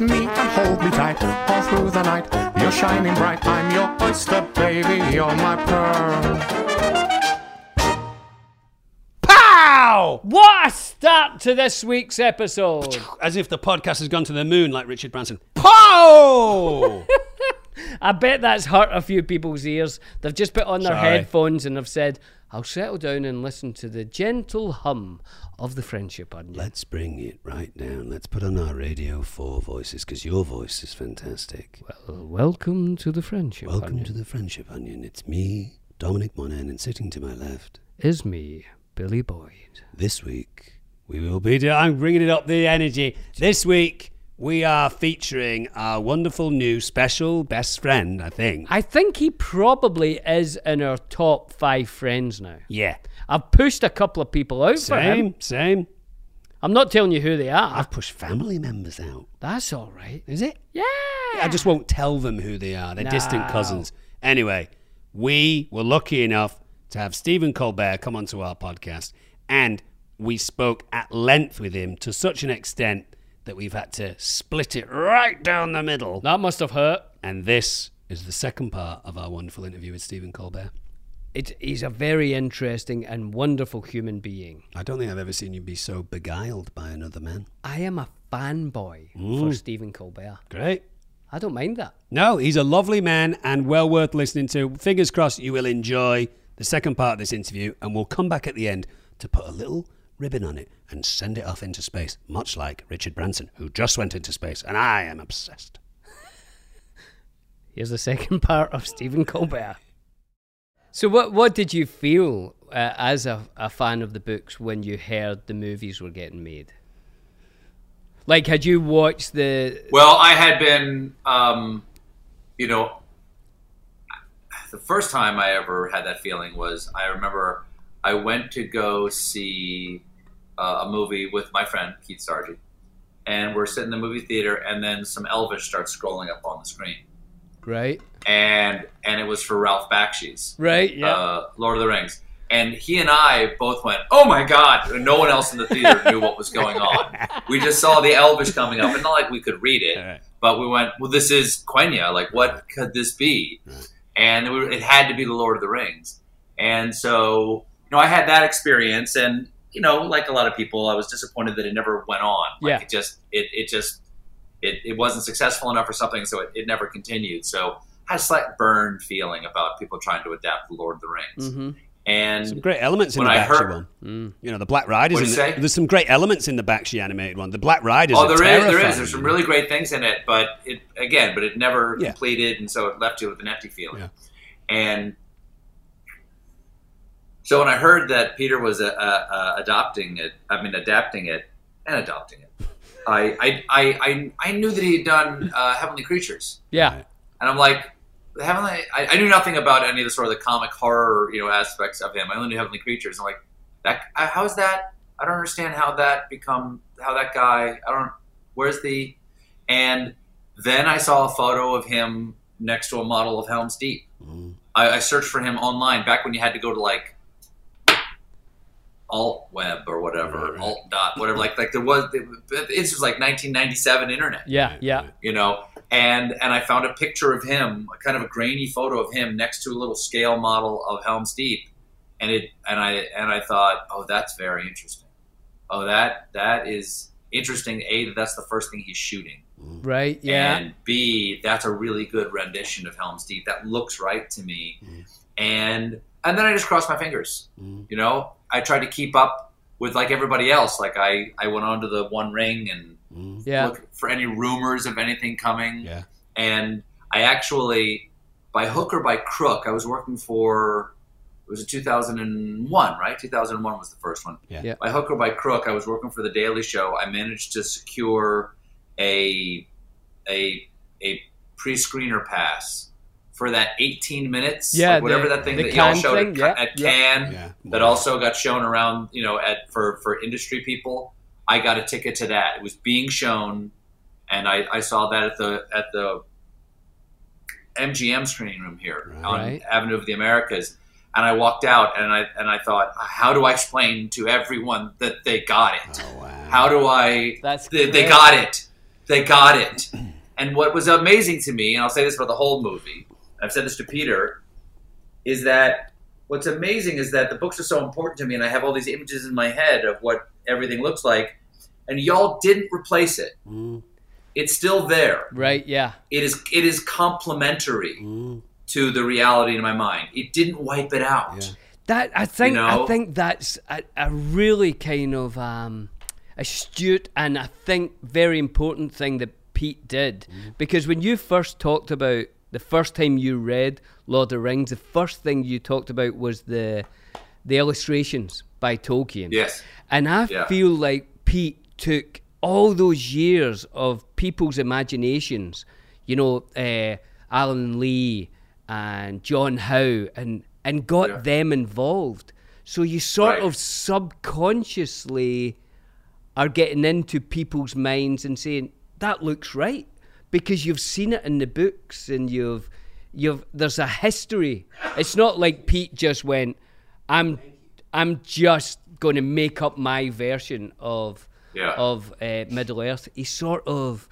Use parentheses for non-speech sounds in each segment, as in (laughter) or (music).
With me and hold me tight all through the night. You're shining bright. I'm your oyster, baby. You're my pearl. Pow! What a start to this week's episode. (laughs) As if the podcast has gone to the moon like Richard Branson. Pow! (laughs) I bet that's hurt a few people's ears. They've just put on their Sorry. headphones and have said, I'll settle down and listen to the gentle hum of the friendship onion. Let's bring it right down. Let's put on our Radio 4 voices because your voice is fantastic. Well, welcome to the friendship Welcome onion. Welcome to the Friendship Onion. It's me, Dominic Monaghan, and sitting to my left. Is me, Billy Boyd. This week, we will be. Do- I'm bringing it up the energy. This week, we are featuring our wonderful new special best friend, I think. I think he probably is in our top five friends now. Yeah. I've pushed a couple of people out for him. Same, same. I'm not telling you who they are. I've pushed family members out. That's all right. Is it? Yeah. I just won't tell them who they are. They're distant No. cousins. Anyway, we were lucky enough to have Stephen Colbert come onto our podcast, and we spoke at length with him to such an extent that we've had to split it right down the middle. That must have hurt. And this is the second part of our wonderful interview with Stephen Colbert. It, he's a very interesting and wonderful human being. I don't think I've ever seen you be so beguiled by another man. I am a fanboy for Stephen Colbert. Great. I don't mind that. No, he's a lovely man and well worth listening to. Fingers crossed you will enjoy the second part of this interview, and we'll come back at the end to put a little ribbon on it and send it off into space, much like Richard Branson, who just went into space, and I am obsessed. Here's the second (laughs) part of Stephen Colbert. So, what what did you feel uh, as a, a fan of the books when you heard the movies were getting made? Like, had you watched the? Well, I had been, um, you know, the first time I ever had that feeling was I remember I went to go see uh, a movie with my friend Keith Sargent, and we're sitting in the movie theater, and then some Elvish starts scrolling up on the screen, Right, and and it was for Ralph Bakshi's right, yeah. uh, Lord of the Rings. And he and I both went, "Oh my god!" And no one else in the theater knew what was going on. We just saw the Elvish coming up, and not like we could read it, Right. but we went, "Well, this is Quenya. Like, what could this be?" And it, it had to be the Lord of the Rings. And so, you know, I had that experience, and you know, like a lot of people, I was disappointed that it never went on. Like, Yeah. it just, it, it just, it, it wasn't successful enough or something, so it, it never continued. So. I had a slight burned feeling about people trying to adapt the Lord of the Rings. hmm And Some great elements in the I Bakshi heard- one. Mm. You know, the Black Riders. The- say? There's some great elements in the Bakshi animated one. The Black Riders. oh, there is, is. There's some really great things in it, but it again, but it never Yeah. completed, and so it left you with an empty feeling. Yeah. And so when I heard that Peter was uh, uh, adopting it, I mean adapting it and adopting it, I I, I, I, I knew that he had done uh, Heavenly Creatures, Yeah, and I'm like. Heavenly, I, I knew nothing about any of the sort of the comic horror, you know, aspects of him. I only knew Heavenly Creatures. I'm like, that. uh, How's that? I don't understand how that become how that guy. I don't. Where's the? And then I saw a photo of him next to a model of Helm's Deep. Mm. I, I searched for him online back when you had to go to like alt web or whatever, Right, right. alt dot whatever. Like like there was this was like 1997 internet yeah, yeah. you know and and i found a picture of him a kind of a grainy photo of him next to a little scale model of helms deep and it and i and i thought oh that's very interesting oh that that is interesting a that that's the first thing he's shooting Right, yeah. and b that's a really good rendition of helms deep that looks right to me Mm. and and then i just crossed my fingers Mm. you know i tried to keep up with like everybody else like i i went on to the one ring and Mm. yeah. look for any rumors of anything coming Yeah. and I actually, by hook or by crook, I was working for It was it 2001, right? 2001 was the first one. Yeah. Yeah. By hook or by crook, I was working for the Daily Show. I managed to secure a a a pre-screener pass for that 18 minutes, Yeah, like whatever the- that thing that y'all showed thing, at, yeah, at yeah. Cannes Yeah. that also got shown around, you know, at for for industry people. I got a ticket to that. It was being shown, and I, I saw that at the at the MGM screening room here Right. on Avenue of the Americas. And I walked out, and I and I thought, how do I explain to everyone that they got it? Oh, wow. How do I? That's they, they got it. They got it. And what was amazing to me, and I'll say this about the whole movie, I've said this to Peter, is that what's amazing is that the books are so important to me, and I have all these images in my head of what everything looks like, and y'all didn't replace it. Mm, It's still there. Right, yeah. It is. It is complementary mm, to the reality in my mind. It didn't wipe it out. Yeah. That I think I know? think that's a, a really kind of um, astute and I think very important thing that Pete did because when you first talked about the first time you read Lord of the Rings, the first thing you talked about was the the illustrations by Tolkien. Yes. And I Yeah. feel like Pete took all those years of people's imaginations, you know, uh, Alan Lee and John Howe, and, and got Yeah. them involved. So you sort Right. of subconsciously are getting into people's minds and saying, that looks right. Because you've seen it in the books and you've you've there's a history. It's not like Pete just went, I'm I'm just going to make up my version of Yeah. of uh, Middle Earth. He sort of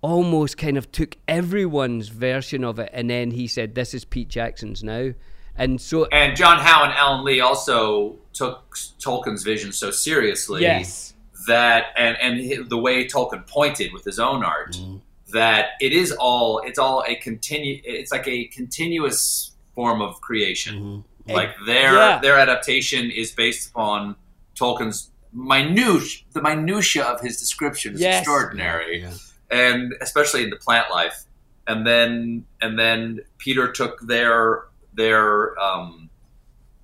almost kind of took everyone's version of it, and then he said, "This is Pete Jackson's now." And so, And John Howe and Alan Lee also took Tolkien's vision so seriously yes, that, and and the way Tolkien pointed with his own art, that it is all it's all a continue. It's like a continuous form of creation. Like their Yeah. their adaptation is based upon Tolkien's minute the minutia of his description is Yes. extraordinary Yeah. and especially in the plant life. And then and then Peter took their their um,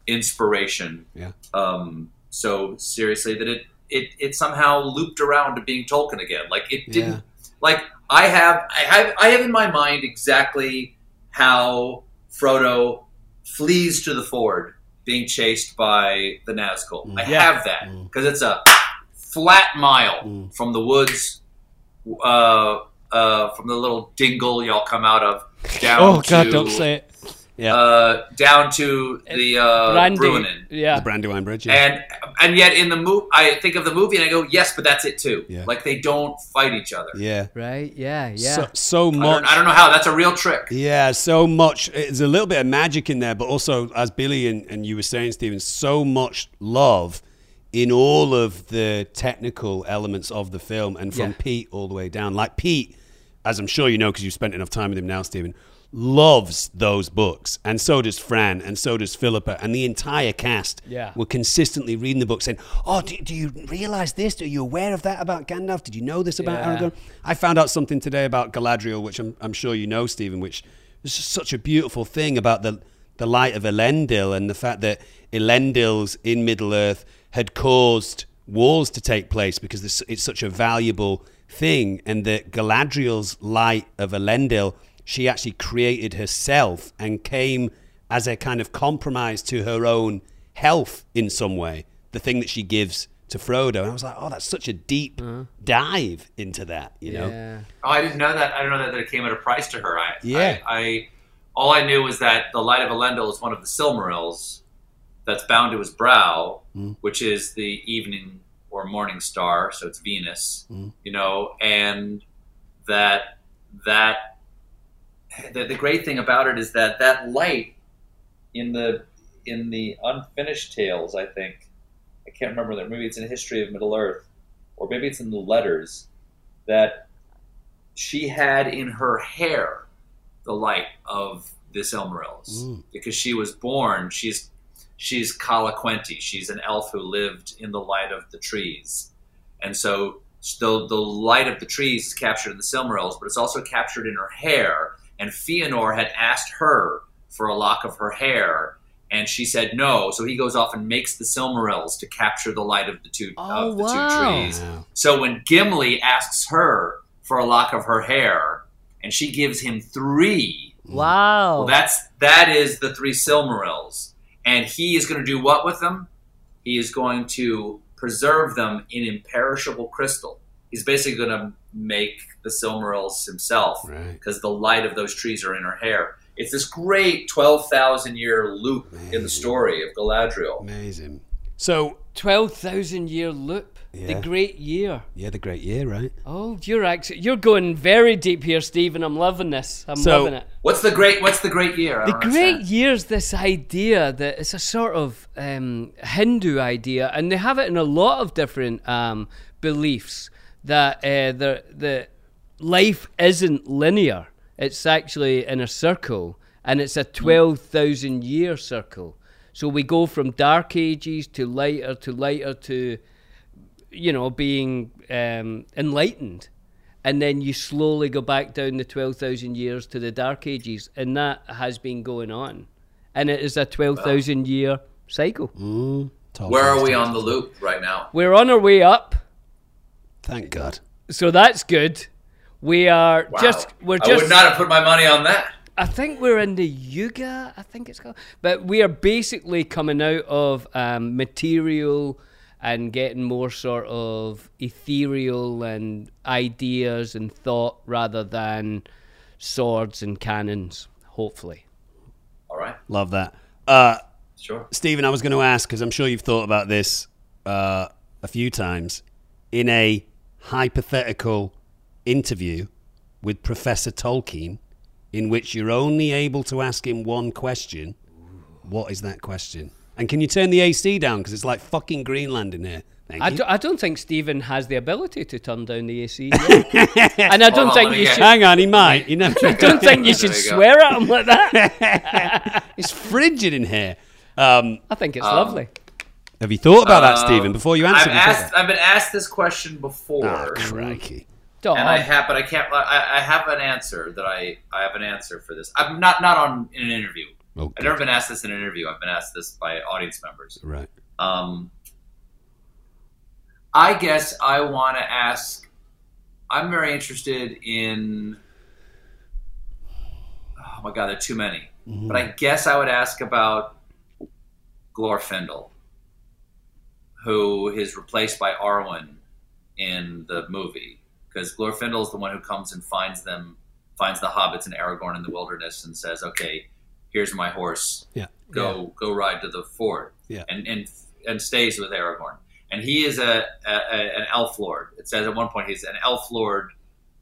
inspiration Yeah. um, so seriously that it, it it somehow looped around to being Tolkien again. Like it didn't. Yeah. Like I have I have I have in my mind exactly how Frodo flees to the ford being chased by the Nazgul. I Yeah. have that because it's a flat mile from the woods, uh, uh, from the little dingle y'all come out of down oh god, to, don't say it. Yeah. uh, down to the uh, Brandy, Bruinen. yeah, the Brandywine Bridge. Yeah. And and yet in the movie, I think of the movie and I go, yes, but that's it too. Yeah. Like they don't fight each other. yeah. right, yeah, yeah. So, so I, much. don't, I don't know how. That's a real trick. Yeah, so much. There's a little bit of magic in there, but also, as Billy and, and you were saying, Stephen, so much love in all of the technical elements of the film, and from Yeah. Pete all the way down. Like Pete, as I'm sure you know because you've spent enough time with him now, Stephen, loves those books, and so does Fran, and so does Philippa, and the entire cast Yeah. were consistently reading the book, saying, "Oh, do, do you realize this? Are you aware of that about Gandalf? Did you know this about Yeah. Aragorn?" I found out something today about Galadriel, which I'm, I'm sure you know, Stephen, which is such a beautiful thing about the the light of Elendil and the fact that Elendils in Middle Earth had caused wars to take place because this, it's such a valuable thing, and that Galadriel's light of Elendil, she actually created herself and came as a kind of compromise to her own health in some way. The thing that she gives to Frodo, and I was like, oh, that's such a deep mm-hmm. dive into that, you know. yeah. Oh, I didn't know that. I didn't know that, that it came at a price to her. I, Yeah. I, I all I knew was that the light of Eärendil is one of the Silmarils that's bound to his brow, mm. which is the evening or morning star. So it's Venus. Mm. You know, and that that the, the great thing about it is that that light in the in the unfinished tales, I think I can't remember that. Maybe it's in History of Middle Earth, or maybe it's in the letters that she had in her hair the light of the Silmarils because she was born. She's she's Calaquendi. She's an elf who lived in the light of the trees, and so the the light of the trees is captured in the Silmarils, but it's also captured in her hair. And Fëanor had asked her for a lock of her hair, And she said no, so he goes off and makes the Silmarils to capture the light of the two Oh, of the wow. two trees. So when Gimli asks her for a lock of her hair, and she gives him three, mm. Wow. well, that's that is the three Silmarils, and he is going to do what with them? He is going to preserve them in imperishable crystal. He's basically going to make the Silmarils himself Right. because the light of those trees are in her hair. It's this great twelve thousand year loop in the story of Galadriel. Amazing. So, 12,000 year loop. The great year. yeah, the great year, right? Oh, you're actually, you're going very deep here, Stephen. I'm loving this. I'm So- loving it. What's the great? What's the great year? I The great understand. year's this idea that it's a sort of um, Hindu idea, and they have it in a lot of different um, beliefs that uh, the the life isn't linear. It's actually in a circle, and it's a twelve thousand year circle. So we go from dark ages to lighter to lighter to, you know, being um, enlightened and then you slowly go back down the 12,000 years to the Dark Ages, and that has been going on. And it is a 12,000 year cycle. Tall Where are we on the loop right now? We're on our way up, Thank God. so that's good. We are Wow. just, we're just I would not have put my money on that. I think we're in the Yuga, I think it's called. But we are basically coming out of um, material and getting more sort of ethereal and ideas and thought rather than swords and cannons, hopefully. All right, Love that. Uh, sure. Stephen, I was going to ask because I'm sure you've thought about this uh, a few times in a hypothetical interview with Professor Tolkien, in which you're only able to ask him one question. What is that question? And can you turn the AC down because it's like fucking Greenland in here? Thank I, do, I don't think Stephen has the ability to turn down the AC. (laughs) and I don't Hold think let you should. Hang on, he might. (laughs) You never. I don't think you should you swear at him like that. (laughs) it's frigid in here. Um, I think it's Um, lovely. Have you thought about that, Um, Stephen, before you answer? I've asked. I've been asked this question before, Oh, crikey. Dog. and I have, but I can't. I, I have an answer that I. I have an answer for this. I'm not not on in an interview. Oh, I've never been asked this in an interview. I've been asked this by audience members. Right. Um, I guess I want to ask. I'm very interested in. Oh my god, there are too many. But I guess I would ask about Glorfindel, who is replaced by Arwen in the movie, because Glorfindel is the one who comes and finds them, finds the hobbits and Aragorn in the wilderness, and says, "Okay, here's my horse Yeah. go go ride to the fort Yeah. and and and stays with Aragorn. And he is a, a, a an elf lord. It says at one point he's an elf lord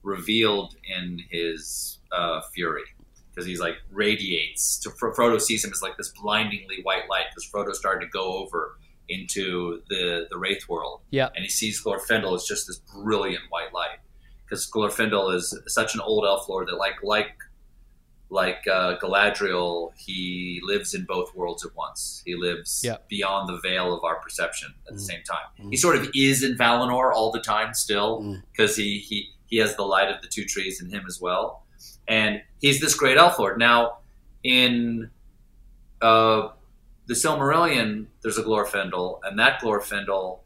revealed in his uh, fury because he's like radiates. To Fro- Frodo sees him as like this blindingly white light because Frodo started to go over into the the Wraith world Yeah. and he sees Glorfindel as just this brilliant white light because Glorfindel is such an old elf lord that like like like uh, Galadriel, he lives in both worlds at once. He lives Yeah. beyond the veil of our perception at the same time. He sort of is in Valinor all the time still because he, he he has the light of the two trees in him as well, and he's this great elf lord. Now in uh, the Silmarillion, there's a Glorfindel, and that Glorfindel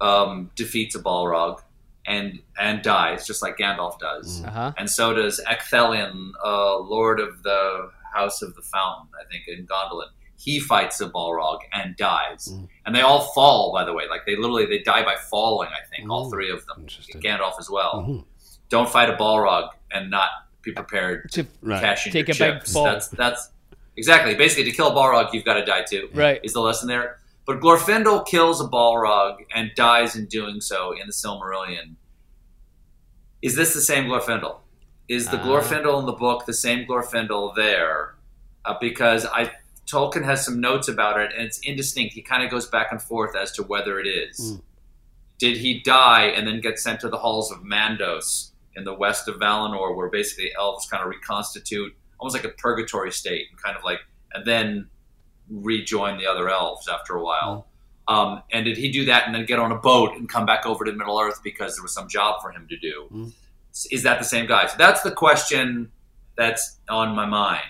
um, defeats a Balrog and and dies, just like Gandalf does. Uh huh. And so does Ecthelion, uh, Lord of the House of the Fountain, I think, in Gondolin. He fights a Balrog and dies. And they all fall, by the way. Like, they literally, they die by falling, I think, all three of them. Gandalf as well. Mhm. Don't fight a Balrog and not be prepared to Right. cash in Take your a big fall. That's, that's exactly, basically, to kill a Balrog, you've got to die too Right. is the lesson there. But Glorfindel kills a Balrog and dies in doing so in the Silmarillion. Is this the same Glorfindel? Is the Ah. Glorfindel in the book the same Glorfindel there? Uh, because I Tolkien has some notes about it, and it's indistinct. He kind of goes back and forth as to whether it is. Did he die and then get sent to the halls of Mandos in the west of Valinor, where basically elves kind of reconstitute, almost like a purgatory state, and kind of like, and then rejoin the other elves after a while. Um, and did he do that and then get on a boat and come back over to Middle Earth because there was some job for him to do? Is that the same guy? So that's the question that's on my mind.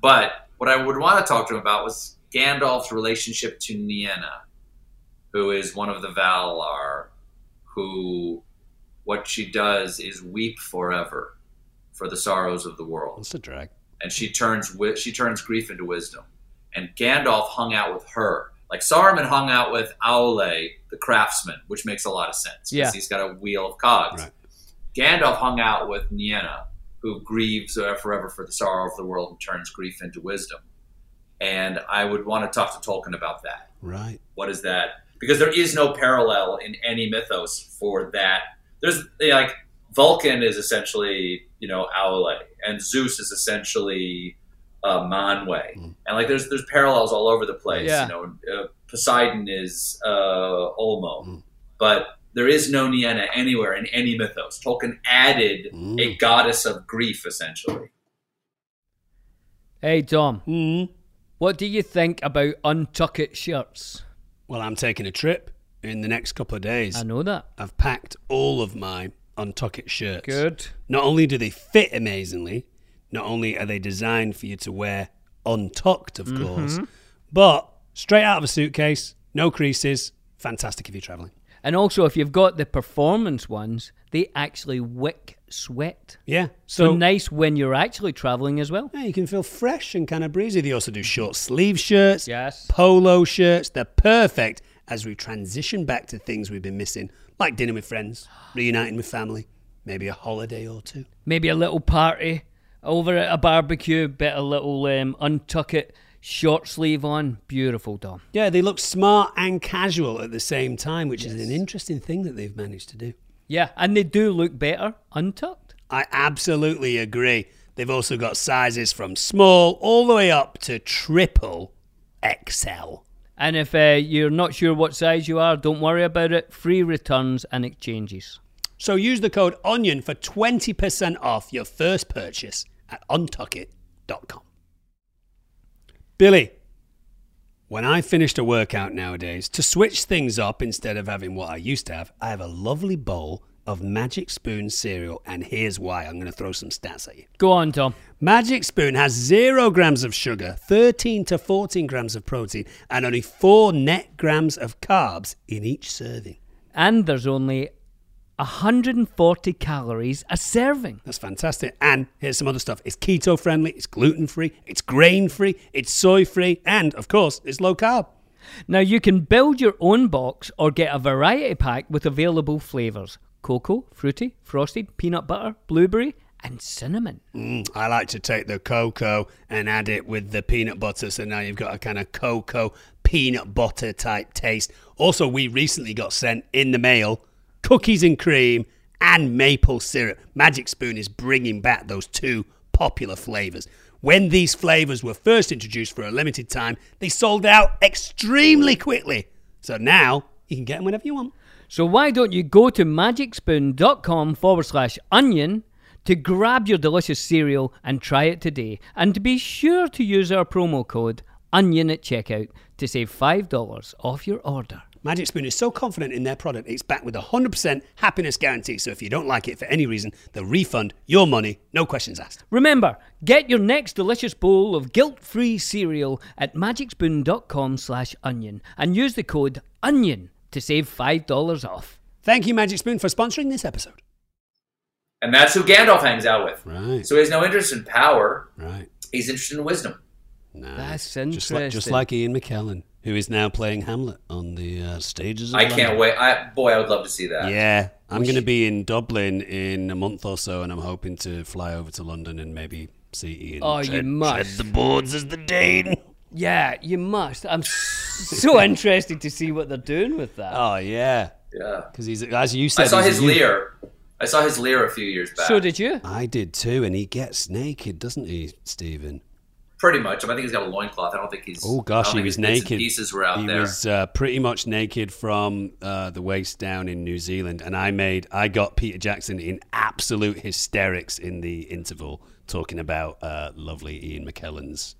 But what I would want to talk to him about was Gandalf's relationship to Nienna, who is one of the Valar, who what she does is weep forever for the sorrows of the world, the drag? and she turns wi- she turns grief into wisdom. And Gandalf hung out with her, like Saruman hung out with Aule, the craftsman, which makes a lot of sense because Yeah. he's got a wheel of cogs. Right. Gandalf hung out with Nienna, who grieves uh, forever for the sorrow of the world and turns grief into wisdom. And I would want to talk to Tolkien about that. Right. What is that? Because there is no parallel in any mythos for that. There's like Vulcan is essentially you know Aule, and Zeus is essentially uh, Manwë, Mm. and like there's there's parallels all over the place. Yeah. You know, uh, Poseidon is uh, Ulmo, Mm. but there is no Nienna anywhere in any mythos. Tolkien added a Mm. goddess of grief, essentially. Hey, Tom, Mm. what do you think about untucked shirts? Well, I'm taking a trip in the next couple of days. I know that. I've packed all of my Untuckit shirts. Good. Not only do they fit amazingly, not only are they designed for you to wear untucked, of mm-hmm. course, but straight out of a suitcase, no creases, fantastic if you're traveling. And also, if you've got the performance ones, they actually wick sweat. Yeah. So, So, nice when you're actually traveling as well. yeah, you can feel fresh and kind of breezy. They also do short sleeve shirts, Yes. polo shirts. They're perfect as we transition back to things we've been missing, like dinner with friends, reuniting with family, maybe a holiday or two. Maybe a little party over at a barbecue, bit a little um, Untuckit, short sleeve on. Beautiful, Dom. Yeah, they look smart and casual at the same time, which is an interesting thing that they've managed to do. Yeah, and they do look better untucked. I absolutely agree. They've also got sizes from small all the way up to triple XL. And if uh, you're not sure what size you are, don't worry about it. Free returns and exchanges. So use the code ONION for 20% off your first purchase at untuckit.com. Billy, when I finished a workout nowadays, to switch things up instead of having what I used to have, I have a lovely bowl of Magic Spoon cereal, and here's why. I'm going to throw some stats at you. Go on, Tom. Magic Spoon has zero grams of sugar, 13 to 14 grams of protein, and only four net grams of carbs in each serving. And there's only 140 calories a serving. That's fantastic. And here's some other stuff. It's keto friendly, it's gluten free, it's grain free, it's soy free, and of course, it's low carb. Now you can build your own box or get a variety pack with available flavors cocoa, fruity, frosted, peanut butter, blueberry, and cinnamon. Mm, I like to take the cocoa and add it with the peanut butter, so now you've got a kind of cocoa peanut butter type taste. Also, we recently got sent in the mail cookies and cream and maple syrup. Magic Spoon is bringing back those two popular flavors. When these flavors were first introduced for a limited time, they sold out extremely quickly. So now you can get them whenever you want. So why don't you go to magicspoon.com forward slash onion to grab your delicious cereal and try it today. And be sure to use our promo code onion at checkout to save $5 off your order. Magic Spoon is so confident in their product, it's backed with a 100% happiness guarantee. So if you don't like it for any reason, they'll refund your money, no questions asked. Remember, get your next delicious bowl of guilt-free cereal at magicspoon.com slash onion and use the code onion to save $5 off. Thank you, Magic Spoon, for sponsoring this episode. And that's who Gandalf hangs out with. Right. So he has no interest in power. Right. He's interested in wisdom. Nice. That's Just like, just like Ian McKellen, who is now playing Hamlet on the uh, stages of I can't London. wait. I, boy, I would love to see that. Yeah, I'm going to be in Dublin in a month or so, and I'm hoping to fly over to London and maybe see Ian. Oh, you must. tread the boards as the Dane. (laughs) Yeah, you must. I'm so (laughs) interested to see what they're doing with that. Oh yeah, Yeah. because he's as you said. I saw his youth. Lear. I saw his Lear a few years back. So did you? I did too, and he gets naked, doesn't he, Stephen? Pretty much. I, mean, I think he's got a loincloth. I don't think he's. Oh gosh, he was his bits and naked. Pieces were out he there. was uh, pretty much naked from uh, the waist down in New Zealand, and I made I got Peter Jackson in absolute hysterics in the interval talking about uh, lovely Ian McKellen's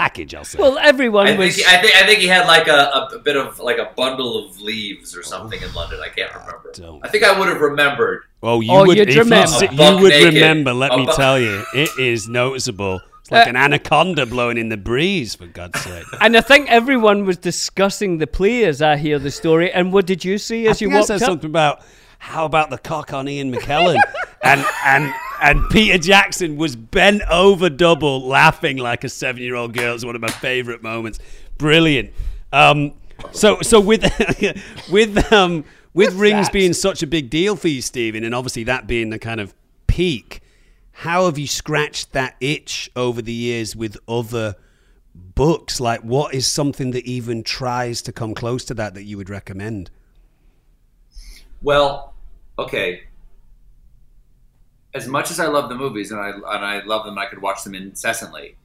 package. I'll say. Well, everyone I think, was. he, I think I think he had like a, a bit of like a bundle of leaves or something in London. I can't remember. don't. I think I would have remembered. oh, you Oh, would you'd if you remember. you would naked. remember. Let A me buck- tell you, it is noticeable. It's like Uh, an anaconda blowing in the breeze, for God's sake. (laughs) And I think everyone was discussing the play as I hear the story. And what did you see I as you think I walked said up? something about how about the cock on Ian McKellen, (laughs) and and and Peter Jackson was bent over double, laughing like a seven-year-old girl. It's one of my favourite moments. Brilliant. Um, so so with (laughs) with um with rings that? being such a big deal for you, Stephen, and obviously that being the kind of peak. How have you scratched that itch over the years with other books? Like, what is something that even tries to come close to that that you would recommend? Well, okay. As much as I love the movies and I and I love them, I could watch them incessantly.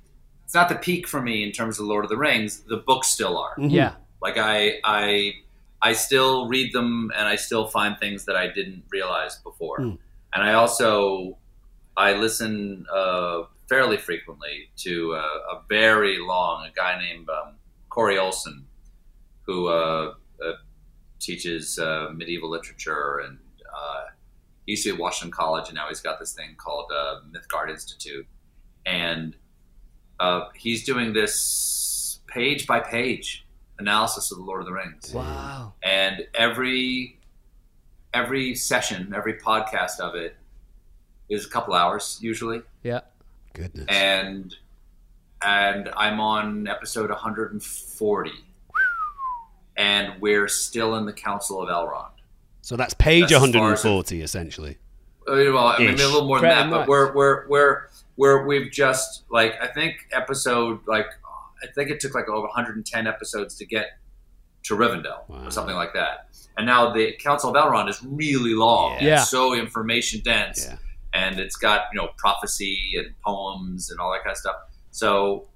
It's not the peak for me in terms of Lord of the Rings. The books still are. yeah. Like I I I still read them and I still find things that I didn't realize before. Hmm. And I also I listen uh, fairly frequently to uh, a very long a guy named um, Corey Olsen who uh, uh, teaches uh, medieval literature and uh, he used to be at Washington College and now he's got this thing called uh, Mythgard Institute and uh, he's doing this page by page analysis of the Lord of the Rings Wow. and every every session every podcast of it is a couple hours usually Yeah. Goodness. and and I'm on episode 140 and we're still in the Council of Elrond So that's page That's as as it- 140, essentially. Uh, well, I mean, a little more than Pretty that, much. but we're we're we're we're we've just like I think episode like I think it took like over 110 episodes to get to Rivendell Wow. or something like that. And now the Council of Elrond is really long, Yeah. It's so information dense, Yeah. and it's got you know prophecy and poems and all that kind of stuff. So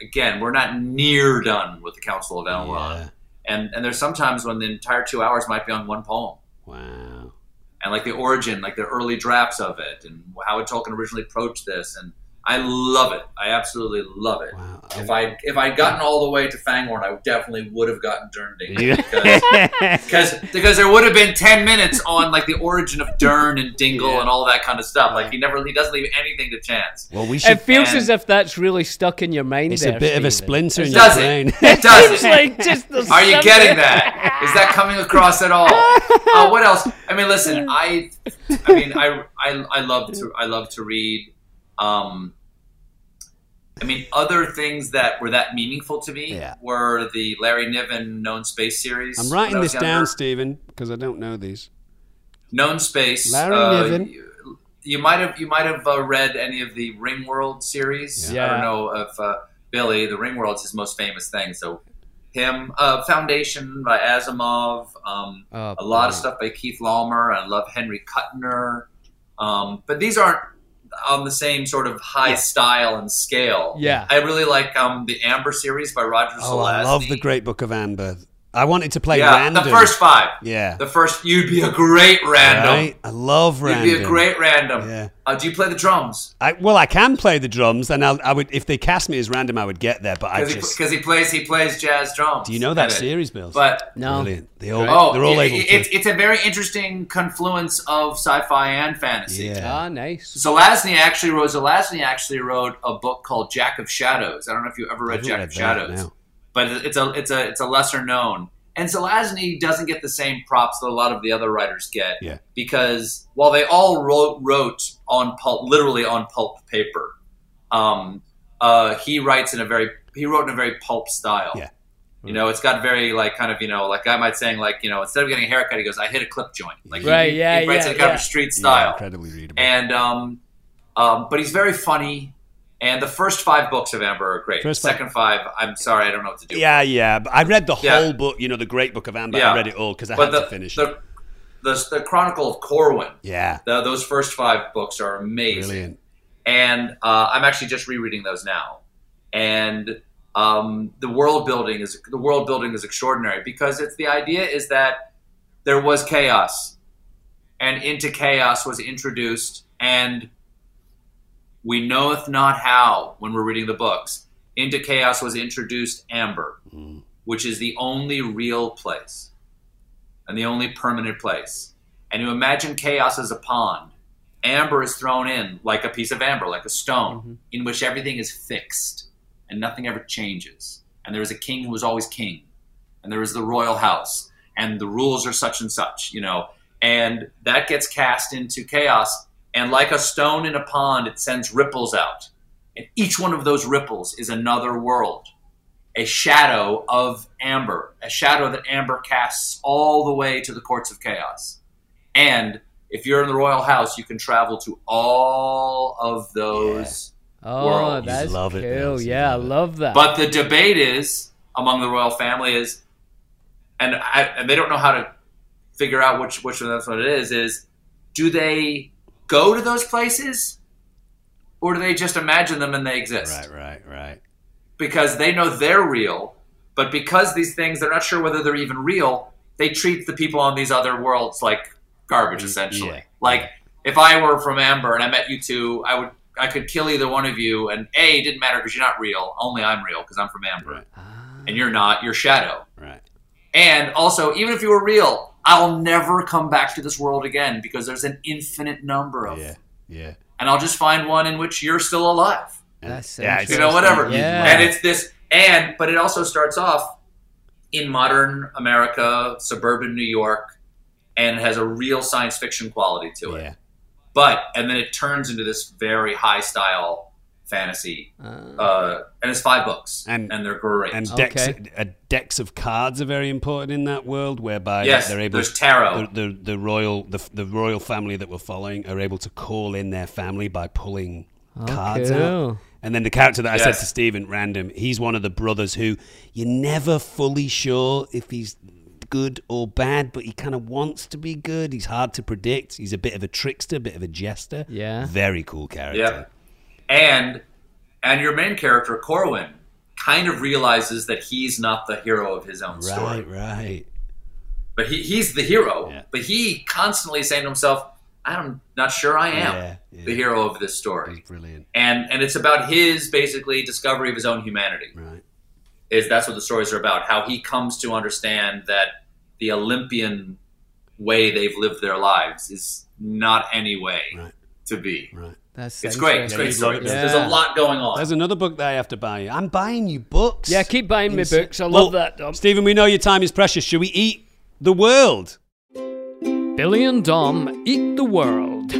again, we're not near done with the Council of Elrond, Yeah. and and there's sometimes when the entire two hours might be on one poem Wow. and like the origin, like the early drafts of it, and how Tolkien originally approached this, and I love it. I absolutely love it. Wow. If I if I'd gotten all the way to Fangorn, I definitely would have gotten Derndingle Yeah. because, (laughs) because because there would have been ten minutes on like the origin of Dern and Dingle Yeah. and all that kind of stuff. Like he never he doesn't leave anything to chance. well, we should. It feels and- as if that's really stuck in your mind. it's there, a bit of a splinter in It your does brain. it. (laughs) It does Seems it. like just there's Are you getting that? Is that coming across at all? Uh, what else? I mean, listen, (laughs) I, I mean, I, I, I love to, I love to read. Um, I mean, other things that were that meaningful to me Yeah. were the Larry Niven Known Space series. I'm writing this down, younger. Stephen, because I don't know these. Known Space. Larry uh, Niven. You, you might have, you might have uh, read any of the Ringworld series. Yeah. I don't know if uh, Billy, the Ringworld's his most famous thing. So, him, uh, Foundation by Asimov. Um, Oh, a lot of stuff by Keith Laumer. I love Henry Kuttner. Um, but these aren't on the same sort of high style and scale. Yeah. I really like um, the Amber series by Roger Oh, I love the Great Book of Amber. I wanted to play Yeah, random. the first five. Yeah. The first, you'd be a great random. Right? I love random. You'd be a great random. Yeah. Uh, do you play the drums? I, well, I can play the drums, and I'll, I would if they cast me as random, I would get there. But I Because just he, 'cause he plays he plays jazz drums. do you know that series, Bill? But No. Brilliant. They all, oh, they're all it- able it- to. it's it's a very interesting confluence of sci-fi and fantasy. Yeah. Ah, nice. Zelazny actually wrote. Zelazny actually wrote a book called Jack of Shadows. I don't know if you ever read Jack read of Shadows, now. But it's a it's a it's a lesser known. And Zelazny doesn't get the same props that a lot of the other writers get. Yeah. Because while they all wrote wrote on pulp, literally on pulp paper, um, uh, he writes in a very he wrote in a very pulp style. Yeah. You know, it's got very like kind of you know like I might saying like you know instead of getting a haircut, he goes, "I hit a clip joint." Like he- Right, he, yeah, he writes yeah, in a kind yeah. of a street Yeah, style incredibly readable. and um, um, but he's very funny. And the first five books of Amber are great. First Second five, I'm sorry, I don't know what to do. yeah, yeah. But I read the Yeah. whole book. You know, the Great Book of Amber. Yeah. I read it all because I but had the, to finish the, it. the the Chronicle of Corwin. Yeah, The, those first five books are amazing, brilliant. and uh, I'm actually just rereading those now. And um, the world building is the world building is extraordinary because it's the idea is that there was chaos, and into chaos was introduced, and we knoweth not how when we're reading the books. Into chaos was introduced amber, which is the only real place and the only permanent place. And you imagine chaos as a pond, amber is thrown in like a piece of amber, like a stone, Mm-hmm. in which everything is fixed and nothing ever changes. And there is a king who is always king, and there is the royal house, and the rules are such and such, you know. And that gets cast into chaos, and like a stone in a pond, it sends ripples out, and each one of those ripples is another world a shadow of Amber, a shadow that Amber casts all the way to the courts of chaos. And if you're in the royal house, you can travel to all of those. Oh, world. That's love it, cool. Bills, you yeah, I love that. But the debate is among the royal family is, and I, and they don't know how to figure out which which one that's what it is. Is do they go to those places, or do they just imagine them and they exist? Right, right, right. because they know they're real, but because these things they're not sure whether they're even real, they treat the people on these other worlds like garbage essentially. yeah. Like if I were from Amber and I met you two, I would I could kill either one of you and A it didn't matter because you're not real, only I'm real because I'm from Amber. Right. And you're not, you're Shadow. Right. And also, even if you were real, I'll never come back to this world again because there's an infinite number of Yeah. Yeah. and I'll just find one in which you're still alive that's Yeah, you know, whatever. Yeah. And it's this, and but it also starts off in modern America, suburban New York, and has a real science fiction quality to it. Yeah. But and then it turns into this very high style fantasy, uh, and it's five books, And- and they're great. And decks, Okay. uh, decks of cards are very important in that world, whereby yes, they're able. there's tarot. The, the, the royal the, the royal family that we're following are able to call in their family by pulling cards out. And then the character that I said to Stephen, random, he's one of the brothers who you're never fully sure if he's good or bad, but he kind of wants to be good. He's hard to predict. He's a bit of a trickster, a bit of a jester. Yeah. Very cool character. Yeah. And and your main character, Corwin, kind of realizes that he's not the hero of his own story. Right, right. But he, he's the hero. Yeah. But he constantly saying to himself, I'm not sure I am Yeah, yeah. the hero of this story. He's brilliant. And and it's about his basically discovery of his own humanity. Right. Is that's what the stories are about. How he comes to understand that the Olympian way they've lived their lives is not any way Right. to be. Right. That's It's great. It's great you'd story. love. There's a lot going on. There's another book that I have to buy you. I'm buying you books. Yeah, keep buying me books. I Well, love that, Dom. Stephen, we know your time is precious. Should we eat the world? Billy and Dom eat the world.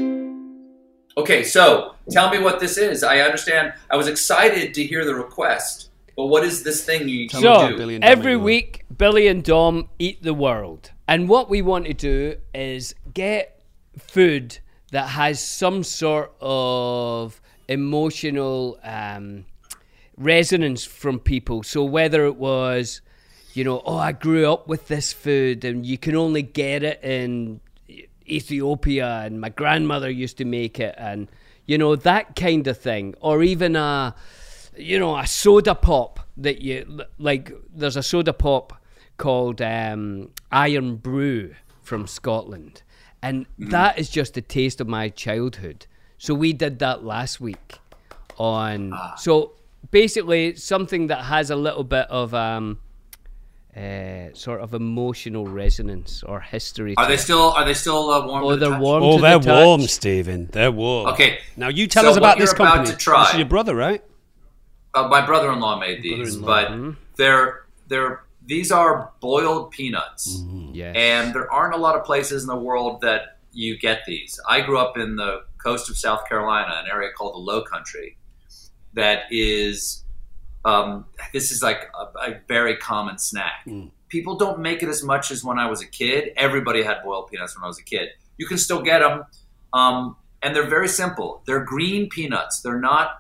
Okay, so tell me what this is. I understand. I was excited to hear the request, but what is this thing you Tell you me So do? Billy and Dom every eat the world. week, Billy and Dom eat the world, and what we want to do is get food that has some sort of emotional um, resonance from people. So whether it was, you know, oh, I grew up with this food, and you can only get it in Ethiopia, and my grandmother used to make it, and you know that kind of thing, or even a you know, a soda pop that you like. There's a soda pop called um, Irn-Bru from Scotland, and that is just a taste of my childhood. So we did that last week on. So basically, something that has a little bit of um, uh, sort of emotional resonance or history. Are they it. still are they still uh, warm? Oh, to they're touch? warm. Oh, to they're the touch. warm, Stephen. They're warm. Okay, Now you tell so us about what this you're about company. to try- This is your brother, right? Uh, my brother-in-law made these, but they're they're these are boiled peanuts, Yes. and there aren't a lot of places in the world that you get these. I grew up in the coast of South Carolina, an area called the Low Country, that is um, this is like a, a very common snack. People don't make it as much as when I was a kid. Everybody had boiled peanuts when I was a kid. You can still get them, um, and they're very simple. They're green peanuts. They're not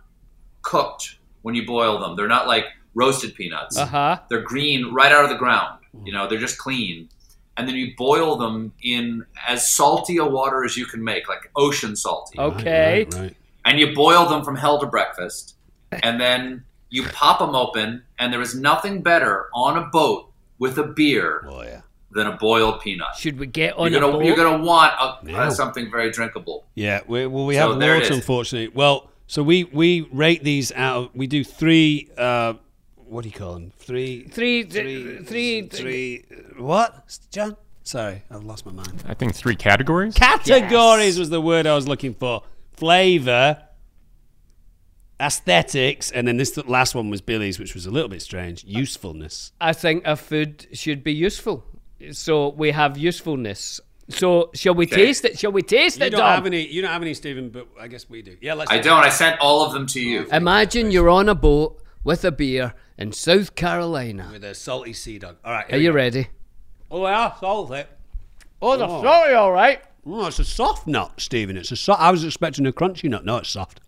cooked when you boil them. They're not like roasted peanuts. Uh huh. They're green right out of the ground. You know, they're just clean. And then you boil them in as salty a water as you can make, like ocean salty. Okay. Right, right. And you boil them from hell to breakfast. And then you pop them open, and there is nothing better on a boat with a beer Oh yeah. than a boiled peanut. Should we get on You're gonna, boat? you're gonna want a, Yeah. uh, something very drinkable. Yeah. We, well, we So have there water, unfortunately. Well, so we we rate these out. We do three. Uh, what do you call them? Three. Three, Three. three, Three. What, John? Sorry, I've lost my mind. I think three categories. Categories was the word I was looking for. Flavor, aesthetics, and then this last one was Billy's, which was a little bit strange. Usefulness. I think a food should be useful. So we have usefulness. So shall we Okay. taste it? Shall we taste You it, don't Dom? have any. You don't have any, Stephen, but I guess we do. Yeah, let's. I don't. I sent all of them to you. Imagine you're on a boat with a beer in South Carolina. with a salty sea dog. All right. Are you go. ready? Oh yeah, salty. Oh, the Oh. sorry, all right. Oh, it's a soft nut, Stephen. It's a soft. I was expecting a crunchy nut. No, it's soft.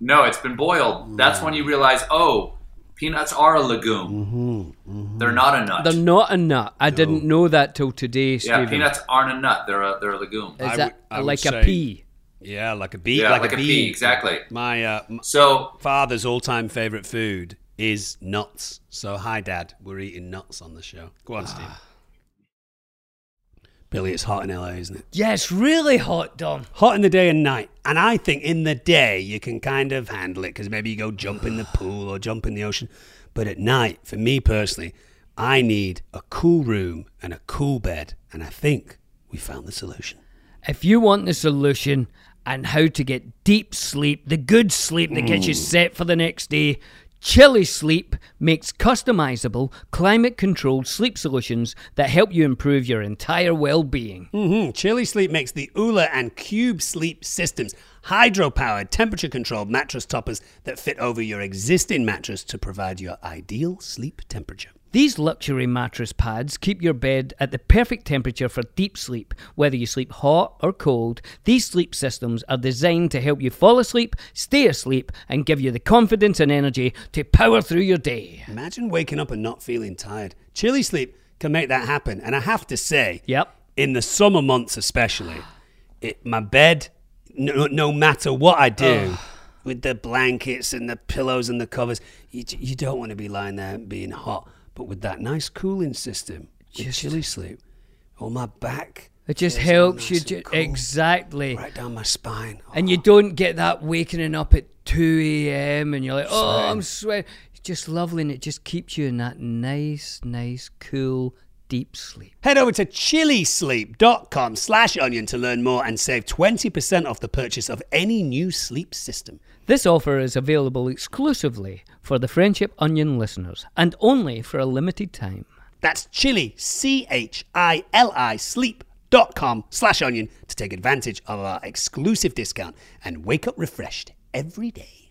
No, it's been boiled. That's when you realize, oh, peanuts are a legume. They're not a nut. They're not a nut. I didn't know that till today, Stephen. yeah, peanuts aren't a nut. They're a they're a legume. Is I that would- like a say- pea? Yeah, like a bee. Yeah, like, like a, a bee. pea, exactly. My uh, m- So father's all-time favorite food is nuts. So hi, Dad. We're eating nuts on the show. Go on, Steve. Ah. Billy, it's hot in LA, isn't it? Yes, really hot, Dom. Hot in the day and night. And I think in the day you can kind of handle it because maybe you go jump in the (sighs) pool or jump in the ocean. But at night, for me personally, I need a cool room and a cool bed. And I think we found the solution. If you want the solution and how to get deep sleep, the good sleep that gets you mm. set for the next day, Chili Sleep makes customizable, climate controlled sleep solutions that help you improve your entire well being. hmm Chili Sleep makes the OOLER and Cube Sleep systems hydro powered, temperature controlled mattress toppers that fit over your existing mattress to provide your ideal sleep temperature. These luxury mattress pads keep your bed at the perfect temperature for deep sleep. Whether you sleep hot or cold, these sleep systems are designed to help you fall asleep, stay asleep, and give you the confidence and energy to power through your day. Imagine waking up and not feeling tired. Chili Sleep can make that happen. And I have to say, Yep. in the summer months especially, it, my bed, no, no matter what I do, with the blankets and the pillows and the covers, you, you don't want to be lying there being hot. But with that nice cooling system, with Chili Sleep, on my back, It just helps you ju- exactly. right down my spine. And you oh. don't get that waking up at 2 a.m. and you're like, oh, I'm sweating. It's just lovely and it just keeps you in that nice, nice, cool, deep sleep. Head over to chilisleep.com slash onion to learn more and save 20% off the purchase of any new sleep system. This offer is available exclusively for the Friendship Onion listeners and only for a limited time. That's chili, C-H-I-L-I, sleep.com slash onion to take advantage of our exclusive discount and wake up refreshed every day.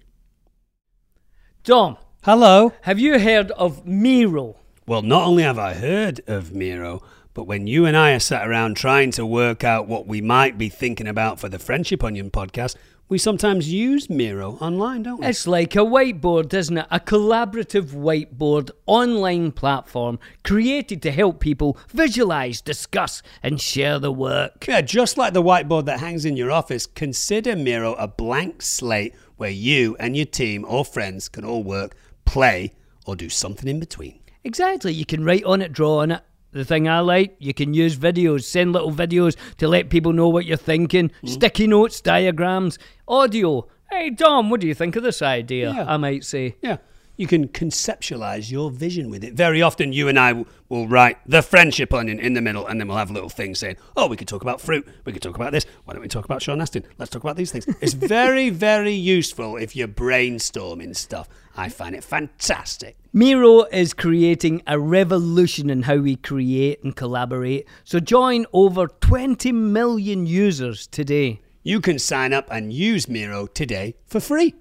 Dom, Hello. have you heard of Miro? Well, not only have I heard of Miro, but when you and I are sat around trying to work out what we might be thinking about for the Friendship Onion podcast, we sometimes use Miro online, don't we? It's like a whiteboard, isn't it? A collaborative whiteboard online platform created to help people visualize, discuss, and share the work. Yeah, just like the whiteboard that hangs in your office, consider Miro a blank slate where you and your team or friends can all work, play, or do something in between. Exactly. You can write on it, draw on it. The thing I like, you can use videos, send little videos to let people know what you're thinking, mm. sticky notes, diagrams, audio. Hey, Dom, what do you think of this idea? Yeah. I might say. Yeah, you can conceptualize your vision with it. Very often, you and I w- will write the friendship onion in the middle, and then we'll have little things saying, "Oh, we could talk about fruit. We could talk about this. Why don't we talk about Sean Astin? Let's talk about these things." It's (laughs) very, very useful if you're brainstorming stuff. I find it fantastic. Miro is creating a revolution in how we create and collaborate. So join over 20 million users today. You can sign up and use Miro today for free.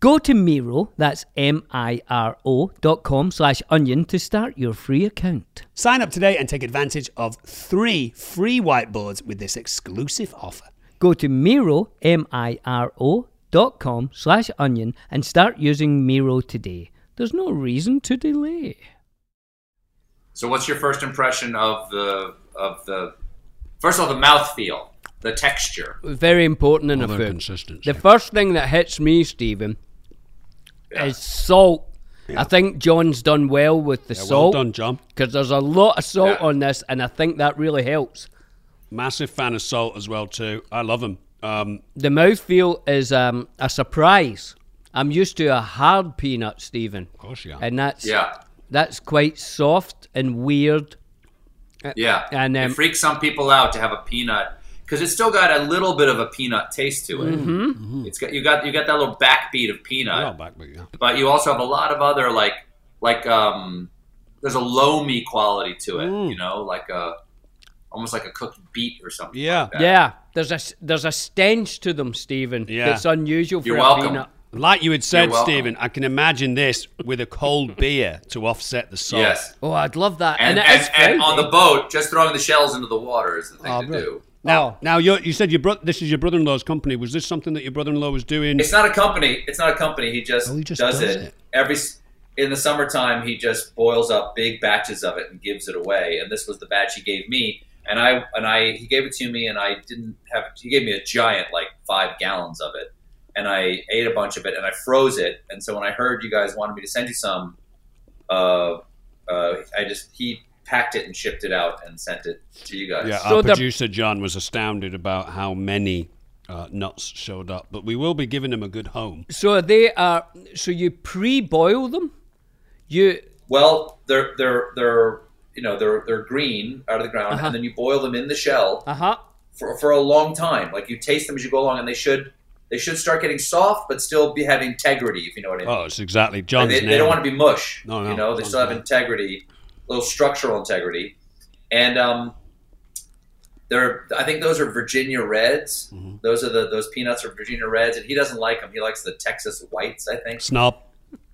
Go to Miro, that's M-I-R-O dot com slash onion to start your free account. Sign up today and take advantage of three free whiteboards with this exclusive offer. Go to Miro, M-I-R-O dot com slash onion and start using Miro today. There's no reason to delay. So, what's your first impression of the of the first of all the mouthfeel, the texture? Very important in a food. consistency. The first thing that hits me, Stephen, Yeah. is salt. I think John's done well with the Yeah, well salt. done, John. Because there's a lot of salt Yeah. on this, and I think that really helps. Massive fan of salt as well too. I love them. Um, The mouthfeel is um, a surprise. I'm used to a hard peanut, Stephen, of course, yeah. and that's Yeah. that's quite soft and weird. Yeah, And, um, it freaks some people out to have a peanut because it's still got a little bit of a peanut taste to it. Mm-hmm. It's got you got you got that little backbeat of peanut, Oh, back, back, yeah. but you also have a lot of other like like um there's a loamy quality to it, Mm. you know, like a almost like a cooked beet or something. Yeah. like that. Yeah, there's a s- there's a stench to them, Stephen. Yeah. It's unusual for You're a welcome. peanut. Like you had said, Stephen, I can imagine this with a cold (laughs) beer to offset the salt. Yes. Oh, I'd love that. And, it and, and on the boat, just throwing the shells into the water is the thing Oh, to bro. do. Now, now you you said your bro- this is your brother-in-law's company. Was this something that your brother-in-law was doing? It's not a company. It's not a company. He just, Oh, he just does, does it. it. every in the summertime. He just boils up big batches of it and gives it away. And this was the batch he gave me. And I and I he gave it to me, and I didn't have. He gave me a giant, like five gallons of it, and I ate a bunch of it, and I froze it. And so when I heard you guys wanted me to send you some, uh, uh, I just he packed it and shipped it out and sent it to you guys. yeah, So our the- producer John was astounded about how many uh, nuts showed up, but we will be giving them a good home. So they are. So you pre-boil them. You Well, they're they're they're you know they're they're green out of the ground, Uh-huh. and then you boil them in the shell uh huh. for for a long time. Like you taste them as you go along, and they should they should start getting soft, but still be have integrity. If you know what I mean. Oh, it's exactly Like, they, name. they don't want to be mush. No, no, you know, they John's still have name. integrity, little structural integrity, and um, they're. I think those are Virginia Reds. Mm-hmm. Those are the those peanuts are Virginia Reds, and he doesn't like them. He likes the Texas Whites. I think Snob.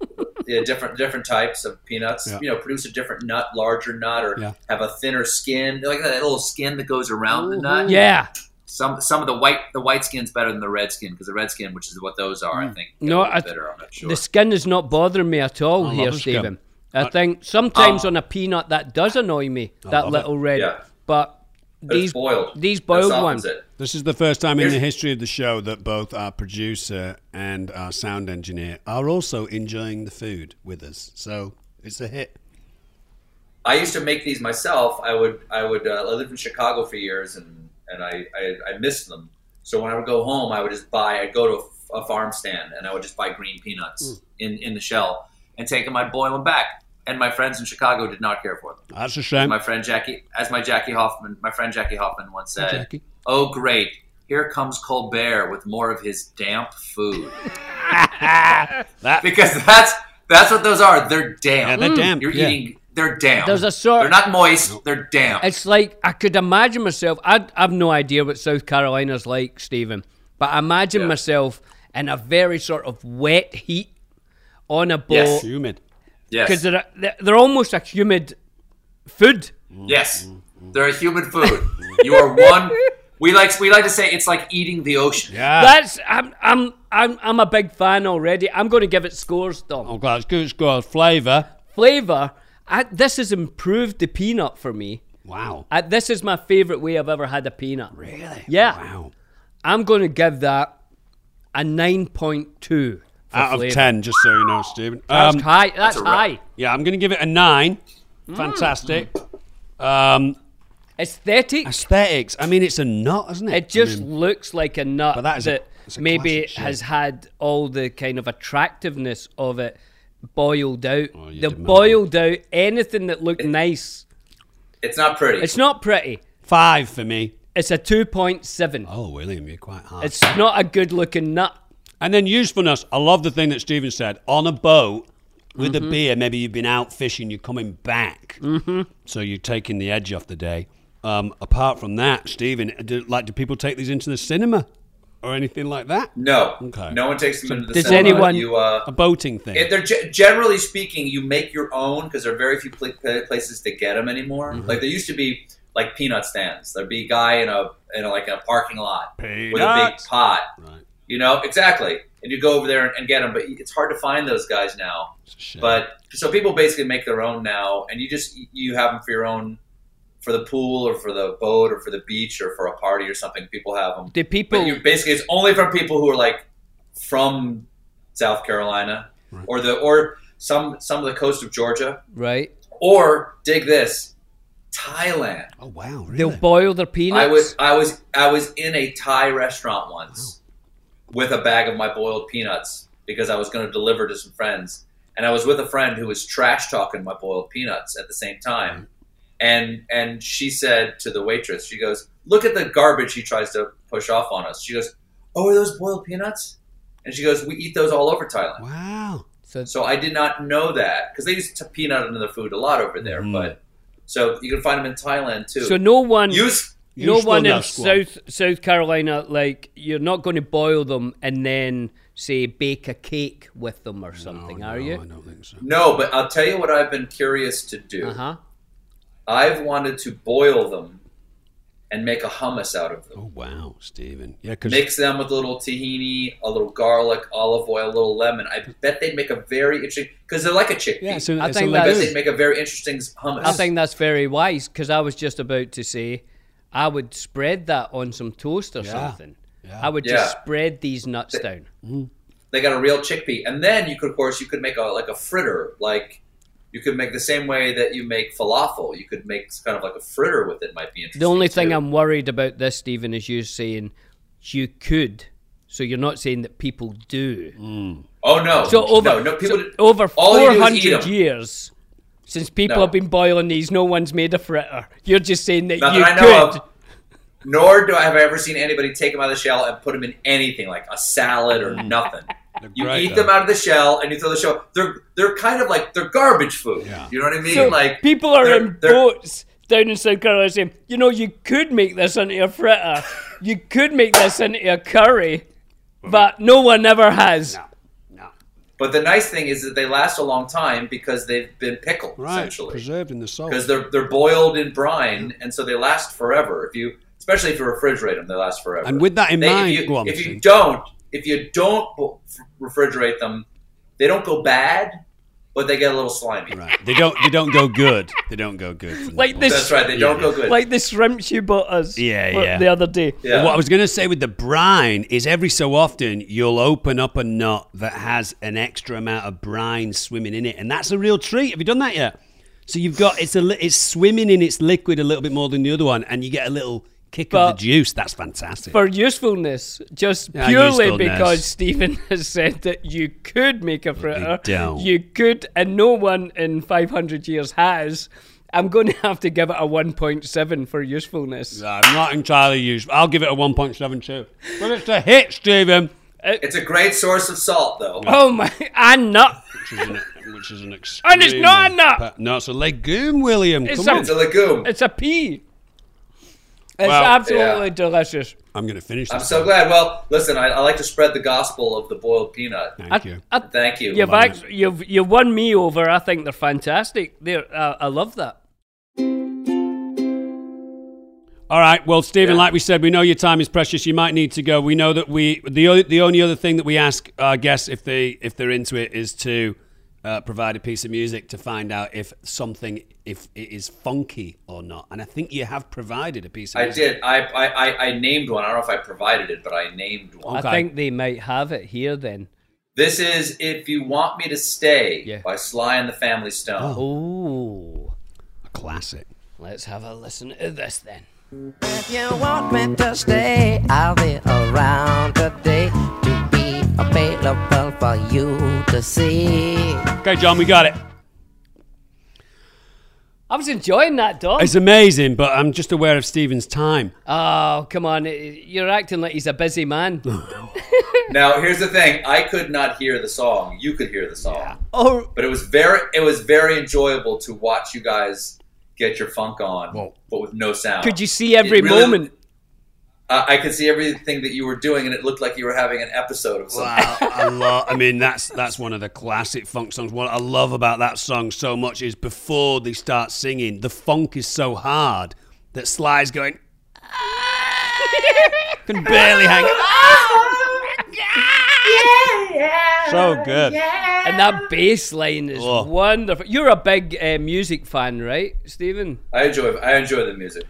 (laughs) yeah, different different types of peanuts. Yeah. You know, produce a different nut, larger nut, or Yeah. have a thinner skin, like that little skin that goes around the nut. Yeah. Some some of the white the white skin's better than the red skin because the red skin, which is what those are, I think. Mm. No, I- bitter. I'm not sure. The skin is not bothering me at all I here. Stephen. I think sometimes Oh. on a peanut that does annoy me. I that love little red. Yeah. But But it's these boiled. these boiled ones. It. This is the first time in the history of the show that both our producer and our sound engineer are also enjoying the food with us. So it's a hit. I used to make these myself. I would I would uh, I lived in Chicago for years and and I, I I missed them. So when I would go home, I would just buy. I'd go to a, a farm stand and I would just buy green peanuts in in the shell and take them. I'd boil them back. And my friends in Chicago did not care for them. That's a shame. My friend Jackie, as my Jackie Hoffman, my friend Jackie Hoffman once said, Jackie. "Oh great, here comes Colbert with more of his damp food." (laughs) (laughs) That because that's that's what those are. They're damp. Yeah, they're mm. damp, You're yeah. eating. They're damp. There's a sort- They're not moist. They're damp. It's like I could imagine myself. I I have no idea what South Carolina's like, Stephen, but I imagine Yeah. myself in a very sort of wet heat on a boat, Yes. humid. Yes. because they're, they're they're almost a humid food. Mm-hmm. Yes, mm-hmm. they're a human food. you are one. (laughs) We like we like to say it's like eating the ocean. Yeah. That's I'm I'm I'm I'm a big fan already. I'm going to give it scores, Dom. Oh, I'm glad it's good. It's flavour. Flavor. I, this has improved the peanut for me. Wow. I, this is my favorite way I've ever had a peanut. Really? Yeah. Wow. I'm going to give that a 9.2 for Out flavour. of 10, just so you know, Stephen. That's Um, high. That's, a ra- high. yeah, I'm going to give it a 9. Mm. Fantastic. Um, Aesthetic. aesthetics. I mean, it's a nut, isn't it? It just I mean, looks like a nut But that is a- that it's a maybe classic shape. has had all the kind of attractiveness of it boiled out. Oh, you the boiled out anything that looked nice. It's not pretty. It's not pretty. five for me. It's a 2.7. Oh, William, you're quite hard. It's not a good looking nut. And then usefulness. I love the thing that Stephen said. On a boat with Mm-hmm. a beer, maybe you've been out fishing, you're coming back. Mm-hmm. So you're taking the edge off the day. Um, apart from that, Stephen, do, like, do people take these into the cinema or anything like that? no. Okay. No one takes them into the does cinema. anyone- You, uh, A boating thing. it, they're ge- generally speaking, you make your own because there are very few pla- pla- places to get them anymore. Mm-hmm. Like there used to be like peanut stands. There'd be a guy in a in a, like a parking lot with a big pot. right. You know exactly, and you go over there and, and get them. But it's hard to find those guys now. It's a shame. But so people basically make their own now, and you just you have them for your own, for the pool or for the boat or for the beach or for a party or something. People have them. Do people But you basically it's only for people who are like from South Carolina Right. or the or some some of the coast of Georgia right? or dig this Thailand. oh, wow. Really? They'll boil their peanuts. I was I was I was in a Thai restaurant once with a bag of my boiled peanuts because I was going to deliver to some friends, and I was with a friend who was trash talking my boiled peanuts at the same time, and and she said to the waitress, she goes, "Look at the garbage he tries to push off on us." She goes, "Oh, are those boiled peanuts?" And she goes, "We eat those all over Thailand." Wow. So, So I did not know that because they use t- peanut in their food a lot over there. Mhm. But so you can find them in Thailand too. so no one, use no one in squad. South South Carolina, like you're not going to boil them and then say bake a cake with them or something, No, are no, you? I don't think so. no, but I'll tell you what I've been curious to do. Uh huh. I've wanted to boil them and make a hummus out of them. Oh wow, Stephen. Yeah, because Mix them with a little tahini, a little garlic, olive oil, a little lemon. I bet they'd make a very interesting because they're like a chickpea. yeah, so I it's think a I bet that's- legume. they'd make a very interesting hummus. I think that's very wise because I was just about to say I would spread that on some toast or Yeah. something. Yeah. I would Yeah. just spread these nuts down. they got a real chickpea, and then you could, of course, you could make a like a fritter, like you could make the same way that you make falafel. You could make kind of like a fritter with it. Might be interesting. The only thing too. I'm worried about this, Stephen, is you saying you could. So you're not saying that people do. oh no, So over no, no people. so over all you do is eat 400 'em. years since people No. have been boiling these, no one's made a fritter. You're just saying that Not you that I know could. of. Nor do I have ever seen anybody take them out of the shell and put them in anything like a salad or (laughs) nothing. You eat though. them out of the shell and you throw the shell. They're they're kind of like they're garbage food. Yeah. You know what I mean? So like people are they're- in they're- boats down in South Carolina saying, you know, you could make this into a fritter. you could make this into a curry, but no one ever has. No. But the nice thing is that they last a long time because they've been pickled Right, essentially. preserved in the salt. Because they're they're boiled in brine and so they last forever. If you especially if you refrigerate them, they last forever. And with that in They- mind, if you, go on, if you don't if you don't refrigerate them, they don't go bad, but they get a little slimy. Right. They don't. They don't go good. They don't go good. Like this- That's right. They don't go good. Like the shrimps you bought us Yeah, yeah. the other day. yeah. What I was going to say with the brine is every so often you'll open up a nut that has an extra amount of brine swimming in it, and that's a real treat. Have you done that yet? So you've got it's a li- it's swimming in its liquid a little bit more than the other one, and you get a little kick But- of the juice. That's fantastic. For usefulness, just Yeah, purely usefulness. because Stephen (laughs) has said that you could make a fritter. don't. You could, and no one in 500 years has. I'm going (laughs) to have to give it a 1.7 for usefulness. I'm not entirely useful. I'll give it a 1.72. But it's a hit, Stephen. Uh, it's a great source of salt, though. Oh my, and nut. Which is an, which is an And it's not a nut. pa- No, it's a legume, William. It's Come a- on. It's a legume. It's a pea. It's Well, absolutely yeah. delicious. I'm going to finish I'm this. so glad. Well, listen, I, I like to spread the gospel of the boiled peanut. Thank I- you. I- Thank you. You've, act, you've you've won me over. I think they're fantastic. They're, uh, I love that. All right. Well, Stephen, Yeah. like we said, we know your time is precious. You might need to go. We know that we the o- the only other thing that we ask our guests if they if they're into it is to uh, provide a piece of music to find out if something if it is funky or not. And I think you have provided a piece of I music. did. I, I, I, I named one. I don't know if I provided it, but I named one. Okay. I think they might have it here then. This is "If You Want Me to Stay" Yeah. by Sly and the Family Stone. Oh, A classic. let's have a listen to this then. If you want me to stay, I'll be around today to be available for you to see. Okay, John, we got it. I was enjoying that, Dom. It's amazing, but I'm just aware of Stephen's time. Oh, come on. You're acting like he's a busy man. (laughs) Now, here's the thing: I could not hear the song. You could hear the song, oh, but it was very, it was very enjoyable to watch you guys get your funk on, Whoa. but with no sound. could you see every really- moment? Uh, I could see everything that you were doing, and it looked like you were having an episode of something. Wow, I (laughs) love. I mean, that's that's one of the classic funk songs. What I love about that song so much is before they start singing, the funk is so hard that Sly's going. (laughs) can barely hang. So good. And that bass line is Oh. wonderful. You're a big uh, music fan, right, Stephen? I enjoy, I enjoy the music.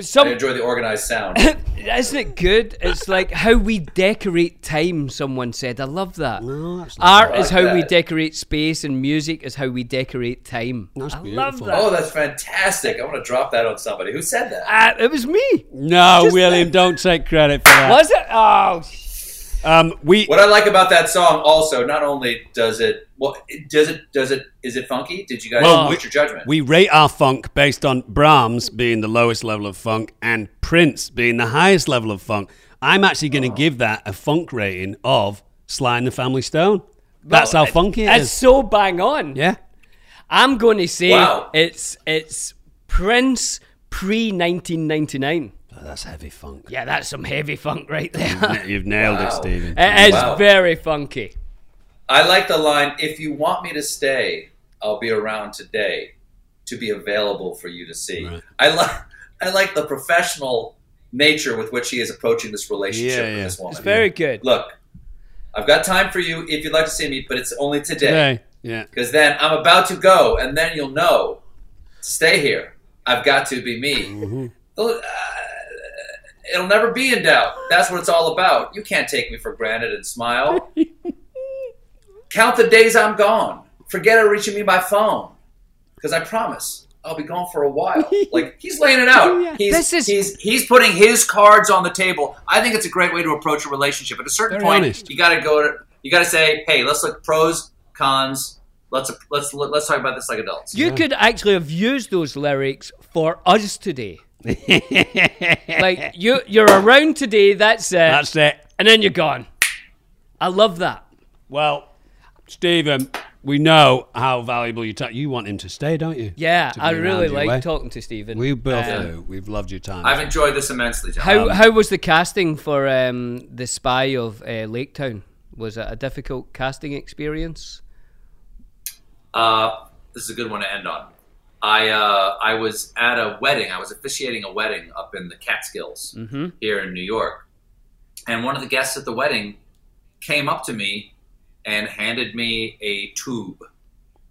Some, I enjoy the organized sound. (laughs) Isn't it good? It's like how we decorate time, someone said. I love that. No, Art I is like how we decorate space, and music is how we decorate time. That's I love that. Oh, that's fantastic! I want to drop that on somebody. Who said that? Ah, it was me. No, Just William, don't take credit for that. Was it? Oh, Um, we What I like about that song, also, not only does it, well, does it, does it, is it funky? Did you guys? Well, what's we- your judgment? we rate our funk based on Brahms being the lowest level of funk and Prince being the highest level of funk. I'm actually going to give that a funk rating of Sly and the Family Stone. That's Well, how funky it It's is. so bang on. Yeah. I'm going to say Wow. it's it's Prince pre 1999. Oh, that's heavy funk. Yeah, that's some heavy funk right there. You've nailed it, Wow. Stephen. it is Wow. very funky. I like the line, if you want me to stay, I'll be around today to be available for you to see. Right. I like I like the professional nature with which he is approaching this relationship Yeah, with yeah. this woman. It's very good. Look, I've got time for you if you'd like to see me, but it's only today. Today. Yeah. Because then I'm about to go, and then you'll know. Stay here. I've got to be me. Mm-hmm. Uh, it'll never be in doubt. That's what it's all about. You can't take me for granted and smile. (laughs) Count the days I'm gone. Forget it reaching me by phone. Because I promise I'll be gone for a while. (laughs) Like he's laying it out. He's, This is- he's he's putting his cards on the table. I think it's a great way to approach a relationship. At a certain Very point, honest. you got to go to you got to say, hey, let's look pros, cons. Let's let's let's talk about this like adults. You could actually have used those lyrics for us today. (laughs) like you, you're around today. That's it, That's it. and then you're gone. I love that. Well, Stephen, we know how valuable you talk. You want him to stay, don't you? Yeah, I really like way. talking to Stephen. We both Um, do. We've loved your time. I've enjoyed this immensely, John. How how was the casting for um, the Spy of uh, Lake Town? Was it a difficult casting experience? Uh, this is a good one to end on. I uh, I was at a wedding. I was officiating a wedding up in the Catskills here in New York, and one of the guests at the wedding came up to me and handed me a tube,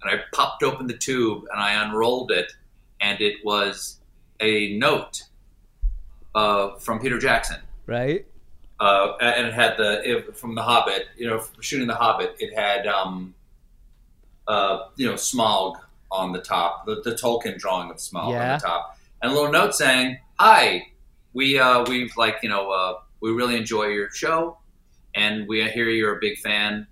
and I popped open the tube and I unrolled it, and it was a note uh, from Peter Jackson Right. uh, and it had the it, from the Hobbit. You know, shooting the Hobbit, it had um, uh, you know Smaug on the top, the, the Tolkien drawing of Smaug Yeah. on the top, and a little note saying, "Hi, we uh, we've like you know uh, we really enjoy your show, and we hear you're a big fan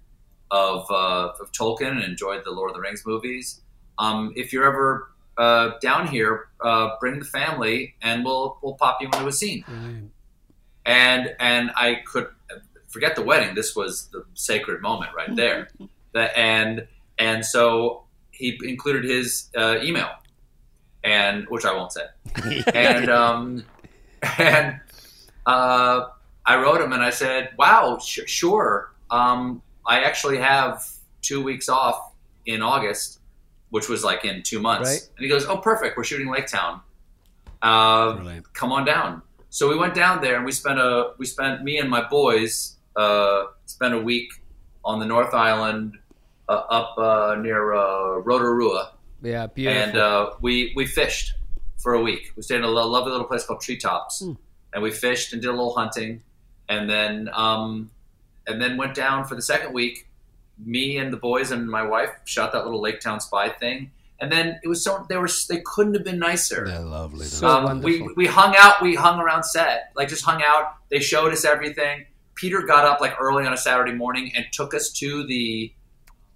of uh, of Tolkien and enjoyed the Lord of the Rings movies. Um, if you're ever uh, down here, uh, bring the family, and we'll we'll pop you into a scene." and and I could forget the wedding. This was the sacred moment right there. (laughs) The, and and so he included his uh, email, and which I won't say. (laughs) and um, (laughs) and uh, I wrote him and I said, "Wow, sh- sure. Um, I actually have two weeks off in August, which was like in two months." Right. And he goes, "Oh, perfect. We're shooting Lake Town. Uh, come on down." So we went down there and we spent a we spent me and my boys uh, spent a week on the North Island up uh, near uh, Rotorua, Yeah, beautiful. and uh, we we fished for a week. We stayed in a lo- lovely little place called Treetops, and we fished and did a little hunting, and then um, and then went down for the second week. Me and the boys and my wife shot that little Lake Town spy thing, and then it was so they were they couldn't have been nicer. They're lovely. So Um, we we hung out. We hung around set, like just hung out. They showed us everything. Peter got up like early on a Saturday morning and took us to the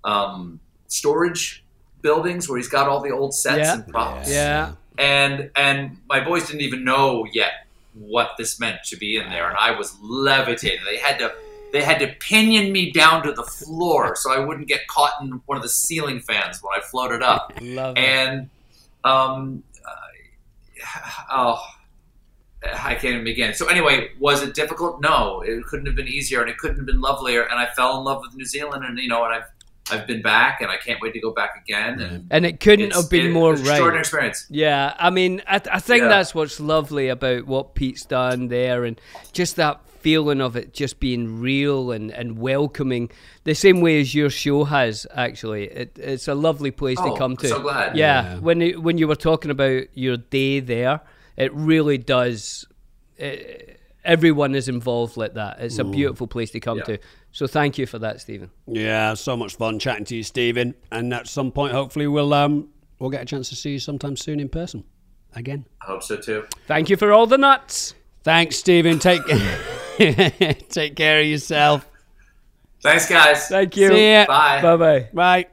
um, storage buildings where he's got all the old sets Yeah. and props. yeah. And and my boys didn't even know yet what this meant to be in there, and I was levitating. They had to they had to pinion me down to the floor so I wouldn't get caught in one of the ceiling fans when I floated up Love it. and um, uh, oh, I can't even begin. So anyway, was it difficult? No, it couldn't have been easier, and it couldn't have been lovelier. And I fell in love with New Zealand, and you know, and I've I've been back, and I can't wait to go back again. And And it couldn't it's- have been it- more it's an extraordinary right. experience. Yeah, I mean, I, I think Yeah. that's what's lovely about what Pete's done there, and just that feeling of it just being real and, and welcoming, the same way as your show has. Actually, it, it's a lovely place Oh, to come to. so glad. Yeah, Yeah. when you, when you were talking about your day there, it really does. eh, everyone is involved like that. It's a beautiful place to come Yeah. to. So thank you for that, Stephen. Yeah, so much fun chatting to you, Stephen. And at some point, hopefully, we'll um we'll get a chance to see you sometime soon in person again. I hope so too. Thank you for all the nuts. Thanks, Stephen. Take (laughs) take care of yourself. Thanks, guys. Thank you. See ya. Bye. Bye bye. Right.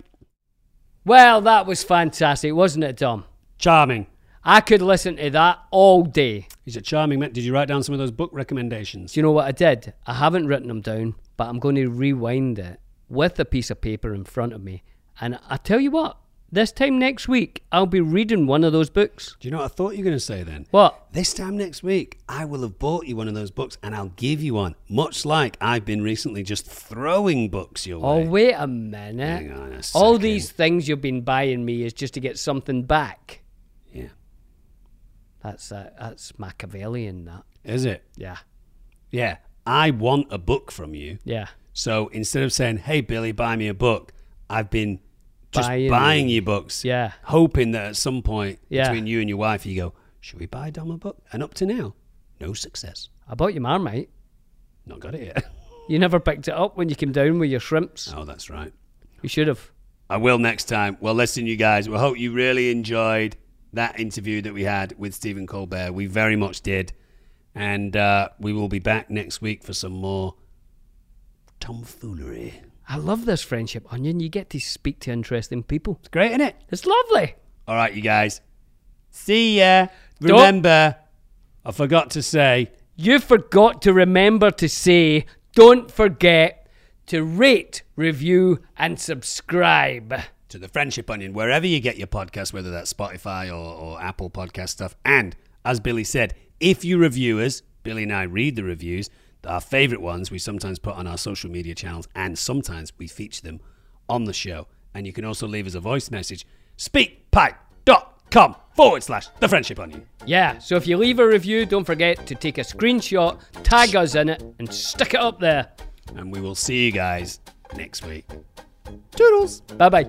Well, that was fantastic, wasn't it, Dom? Charming. I could listen to that all day. He's a charming man. Did you write down some of those book recommendations? Do you know what I did? I haven't written them down, but I'm going to rewind it with a piece of paper in front of me. And I tell you what, this time next week, I'll be reading one of those books. Do you know what I thought you were going to say then? What? This time next week, I will have bought you one of those books and I'll give you one, much like I've been recently just throwing books your Oh, way. Oh, wait a minute. Hang on a All these things you've been buying me is just to get something back. Yeah. That's uh, that's Machiavellian, that. Is it? Yeah. Yeah. I want a book from you. Yeah. So instead of saying, hey, Billy, buy me a book, I've been just Buying buying, books. Yeah. Hoping that at some point Yeah. between you and your wife, you go, should we buy Dom a book? And up to now, no success. I bought you Marmite. Not got it yet. (laughs) You never picked it up when you came down with your shrimps. oh, that's right. You should have. I will next time. Well, listen, you guys. We hope you really enjoyed that interview that we had with Stephen Colbert. We very much did. And uh, we will be back next week for some more tomfoolery. I love this friendship onion. You get to speak to interesting people. It's great, isn't it? It's lovely. All right, you guys. See ya. Don't- Remember, I forgot to say, You forgot to remember to say, don't forget to rate, review, and subscribe. to the Friendship Onion, wherever you get your podcast, whether that's Spotify or, or Apple podcast stuff. And as Billy said, if you review us, Billy and I read the reviews, our favorite ones we sometimes put on our social media channels, and sometimes we feature them on the show. And you can also leave us a voice message, speakpipe.com forward slash the Friendship Onion. Yeah, so if you leave a review, don't forget to take a screenshot, tag us in it, and stick it up there. And we will see you guys next week. Toodles! Bye bye.